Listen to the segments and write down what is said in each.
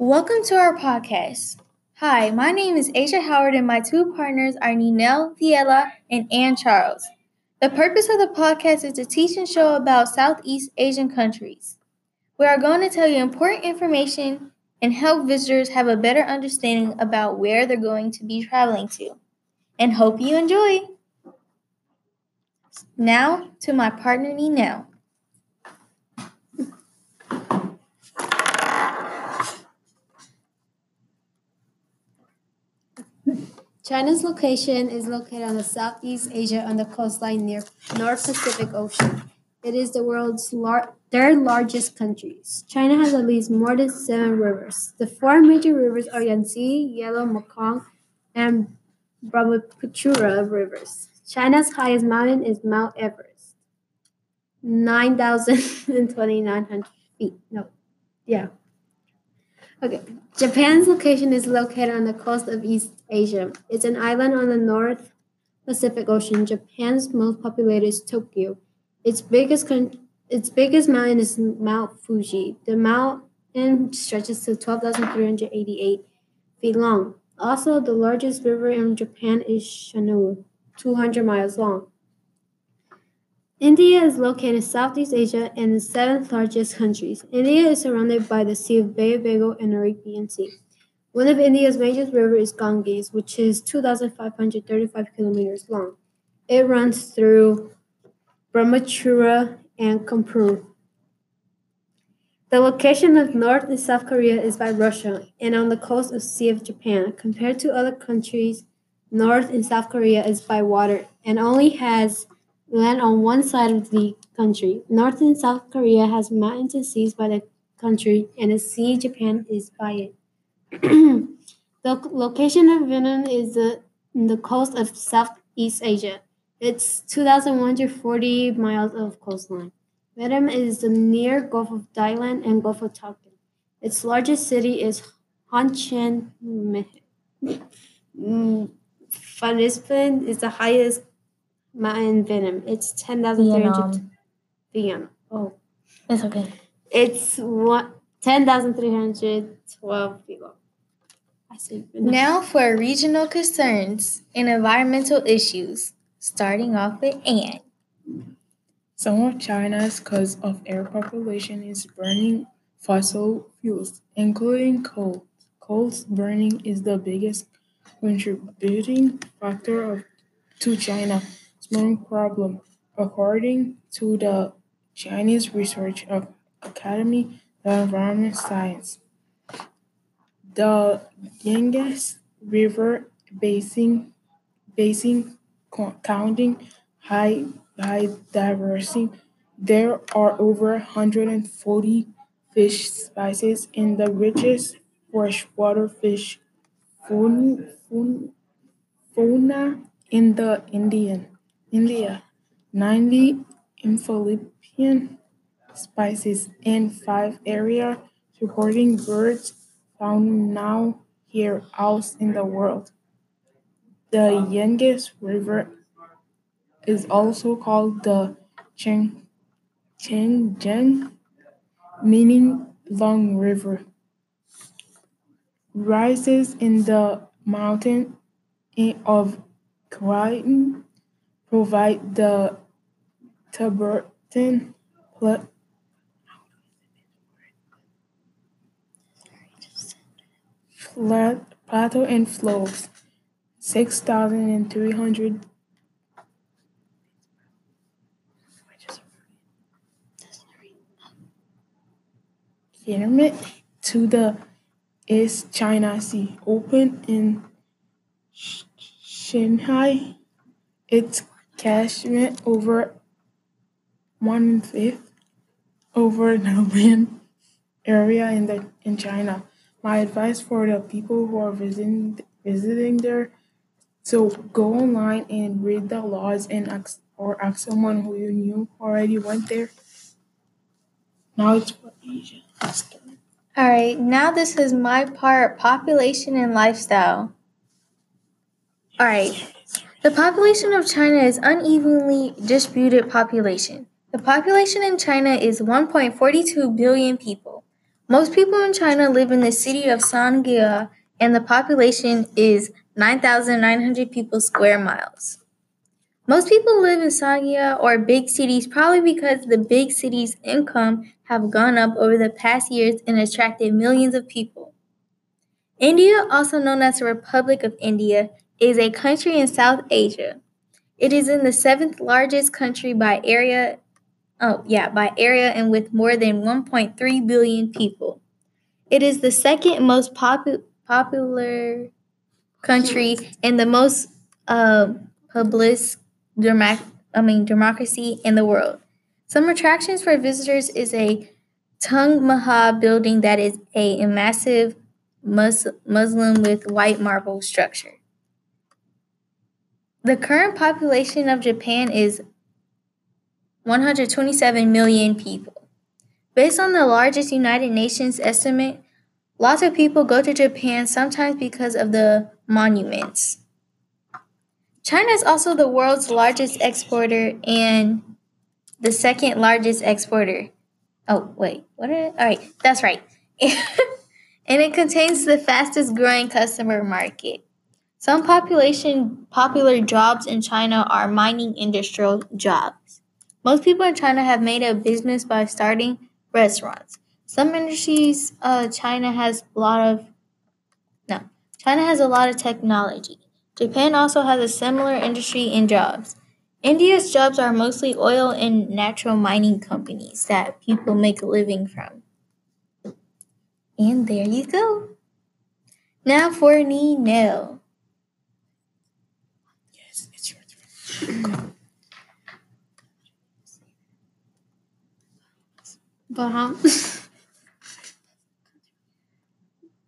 Welcome to our podcast. Hi, my name is Asia Howard, and my two partners are Ninel Viela and Ann Charles. The purpose of the podcast is to teach and show about Southeast Asian countries. We are going to tell you important information and help visitors have a better understanding about where they're going to be traveling to. And hope you enjoy. Now to my partner Ninel. China's location is located on the Southeast Asia on the coastline near North Pacific Ocean. It is the world's lar- third largest country. China has at least more than seven rivers. The four major rivers are Yangtze, Yellow, Mekong, and Brahmaputra rivers. China's highest mountain is Mount Everest, 9,2900 feet. No, yeah. Okay. Japan's location is located on the coast of East Asia. It's an island on the North Pacific Ocean. Japan's most populated is Tokyo. Its biggest con- its biggest mountain is Mount Fuji. The mountain stretches to 12,388 feet long. Also, the largest river in Japan is Shinano, 200 miles long. India is located in Southeast Asia and the seventh largest country. India is surrounded by the Sea of Bay of Bengal and Arabian Sea. One of India's major rivers is Ganges, which is 2,535 kilometers long. It runs through Brahmaputra and Kanpur. The location of North and South Korea is by Russia and on the coast of Sea of Japan. Compared to other countries, North and South Korea is by water and only has land on one side of the country. North and South Korea has mountains and seas by the country, and the sea Japan is by it. the location of Vietnam is uh, the, the coast of Southeast Asia. It's 2,140 miles of coastline. Vietnam is the near Gulf of Thailand and Gulf of Tonkin. Its largest city is Hon Chen. Hmm, Phan is the highest Mountain Venom. It's 10,300. Vietnam. Oh. It's okay. It's 10,312 people. Now for regional concerns and environmental issues, starting off with Ann. Some of China's cause of air population is burning fossil fuels, including coal. Coal's burning is the biggest contributing factor of, to China smoke problem, according to the Chinese Research Academy of Environment Science. The Yangtze River basin, basin counting high biodiversity, there are over 140 fish species in the richest freshwater fish fauna in the Indian India, 90 amphibian species and five area supporting birds found now here else in the world. The Yangtze River is also called the Cheng Chengjiang, meaning long river. Rises in the mountain of Quine provide the Tibetan pl- plateau and flows 6,300 kilometer to the East China Sea, open in Shanghai. Its catchment over one fifth over the land area in the in China. My advice for the people who are visiting visiting there so go online and read the laws and ask or ask someone who you knew already went there. Now it's for Asia. All right, now this is my part population and lifestyle. All right. The population of China is unevenly distributed population. The population in China is 1.42 billion people. Most people in China live in the city of Shanghai, and the population is 9,900 people square miles. Most people live in Shanghai or big cities probably because the big cities' income have gone up over the past years and attracted millions of people. India, also known as the Republic of India, is a country in South Asia. It is in the seventh largest country by area. Oh, yeah, by area and with more than 1.3 billion people. It is the second most popu- popular country and the most uh, public I mean, democracy in the world. Some attractions for visitors is a Tung Mahal building that is a massive mus- Muslim with white marble structure. The current population of Japan is 127 million people. Based on the largest United Nations estimate, lots of people go to Japan sometimes because of the monuments. China is also the world's largest exporter and the second largest exporter. Oh, wait, what? Are, all right, that's right. and it contains the fastest growing customer market. Some population popular jobs in China are mining industrial jobs. Most people in China have made a business by starting restaurants. Some industries, uh, China has a lot of no, China has a lot of technology. Japan also has a similar industry and jobs. India's jobs are mostly oil and natural mining companies that people make a living from. And there you go. Now for Ninel. Yes, it's your turn. But how?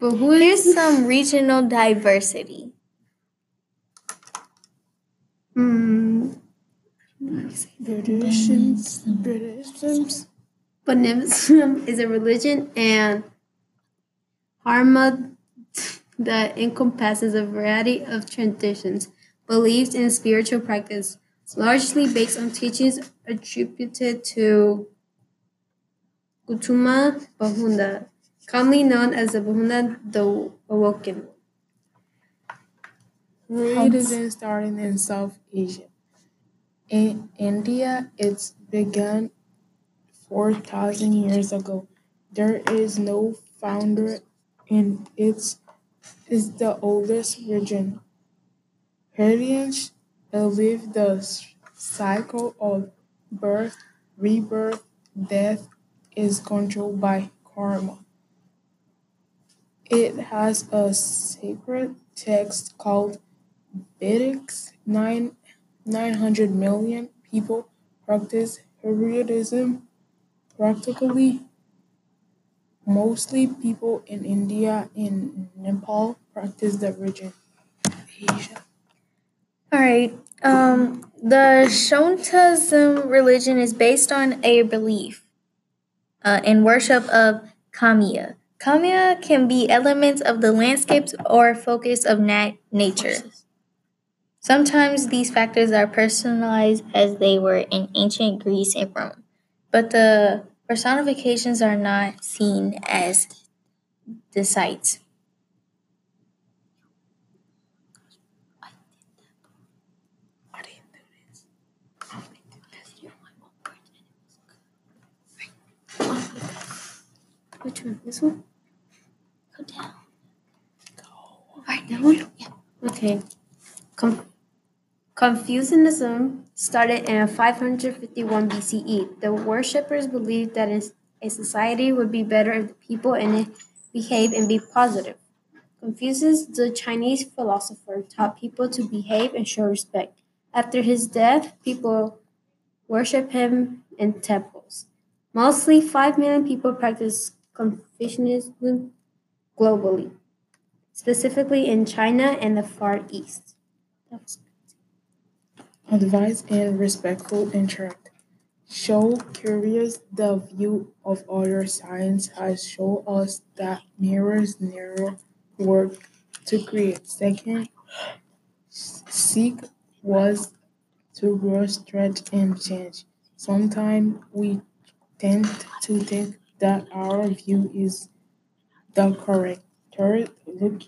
but who Here's some regional diversity. Hmm. Buddhisms, But Nimism is a religion and Dharma that encompasses a variety of traditions, beliefs, and spiritual practice, largely based on teachings attributed to Gautama Buddha, commonly known as the Buddha the Awoken. Buddhism starting in South Asia. In India, it's begun 4,000 years ago. There is no founder and it's is the oldest religion. Heritage believe the cycle of birth, rebirth, death is controlled by karma. It has a sacred text called Vedics. Nine, 900 million people practice Hinduism. Practically, mostly people in India and Nepal practice the religion. Asia. All right. Um, the Shintoism religion is based on a belief uh, and worship of Kamiya. Kamiya can be elements of the landscapes or focus of nat- nature. Sometimes these factors are personalized as they were in ancient Greece and Rome, but the personifications are not seen as the sites. I didn't do this. Which one? This one? Go down. Right, that one? Yeah. Okay. Com- Confucianism started in 551 BCE. The worshippers believed that a society would be better if the people in it behave and be positive. Confucius, the Chinese philosopher, taught people to behave and show respect. After his death, people worship him in temples. Mostly 5 million people practice Confucianism globally specifically in China and the Far East. Advice and respectful interact. Show curious the view of other science has shown us that mirrors narrow work to create. Second, seek was to grow, stretch, and change. Sometimes we tend to think that our view is the correct. Third, look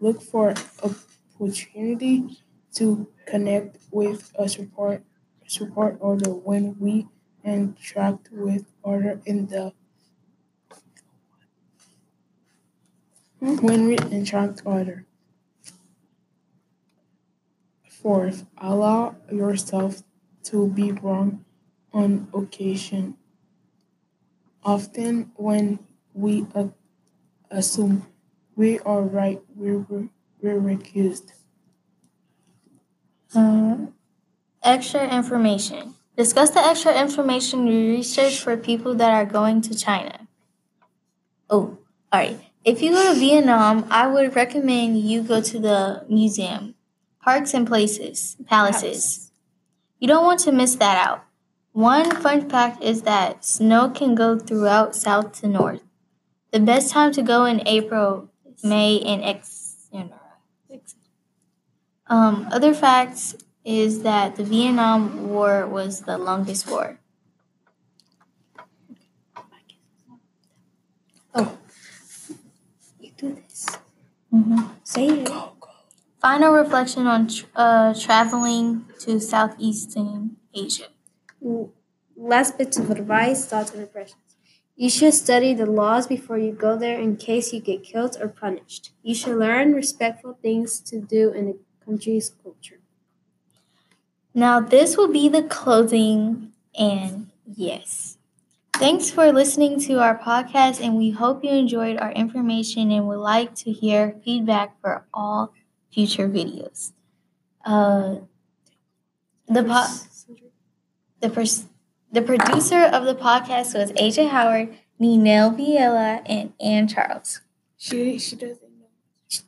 look for opportunity to connect with a support support other when we interact with order in the when we interact order. Fourth, allow yourself to be wrong on occasion. Often, when we assume we are right, we're, we're accused. Uh, extra information. Discuss the extra information you research for people that are going to China. Oh, all right. If you go to Vietnam, I would recommend you go to the museum, parks and places, palaces. You don't want to miss that out. One fun fact is that snow can go throughout south to north. The best time to go in April, May, and X. Um, other facts is that the Vietnam War was the longest war. Oh, you do this. Mm-hmm. Say it. Final reflection on tr- uh, traveling to Southeastern Asia. Last bits of advice, thoughts, and impressions. You should study the laws before you go there in case you get killed or punished. You should learn respectful things to do in the country's culture. Now, this will be the closing, and yes. Thanks for listening to our podcast, and we hope you enjoyed our information and would like to hear feedback for all future videos. Uh, the po- the pers- the producer of the podcast was AJ Howard, Ninel Viela, and Ann Charles. She she does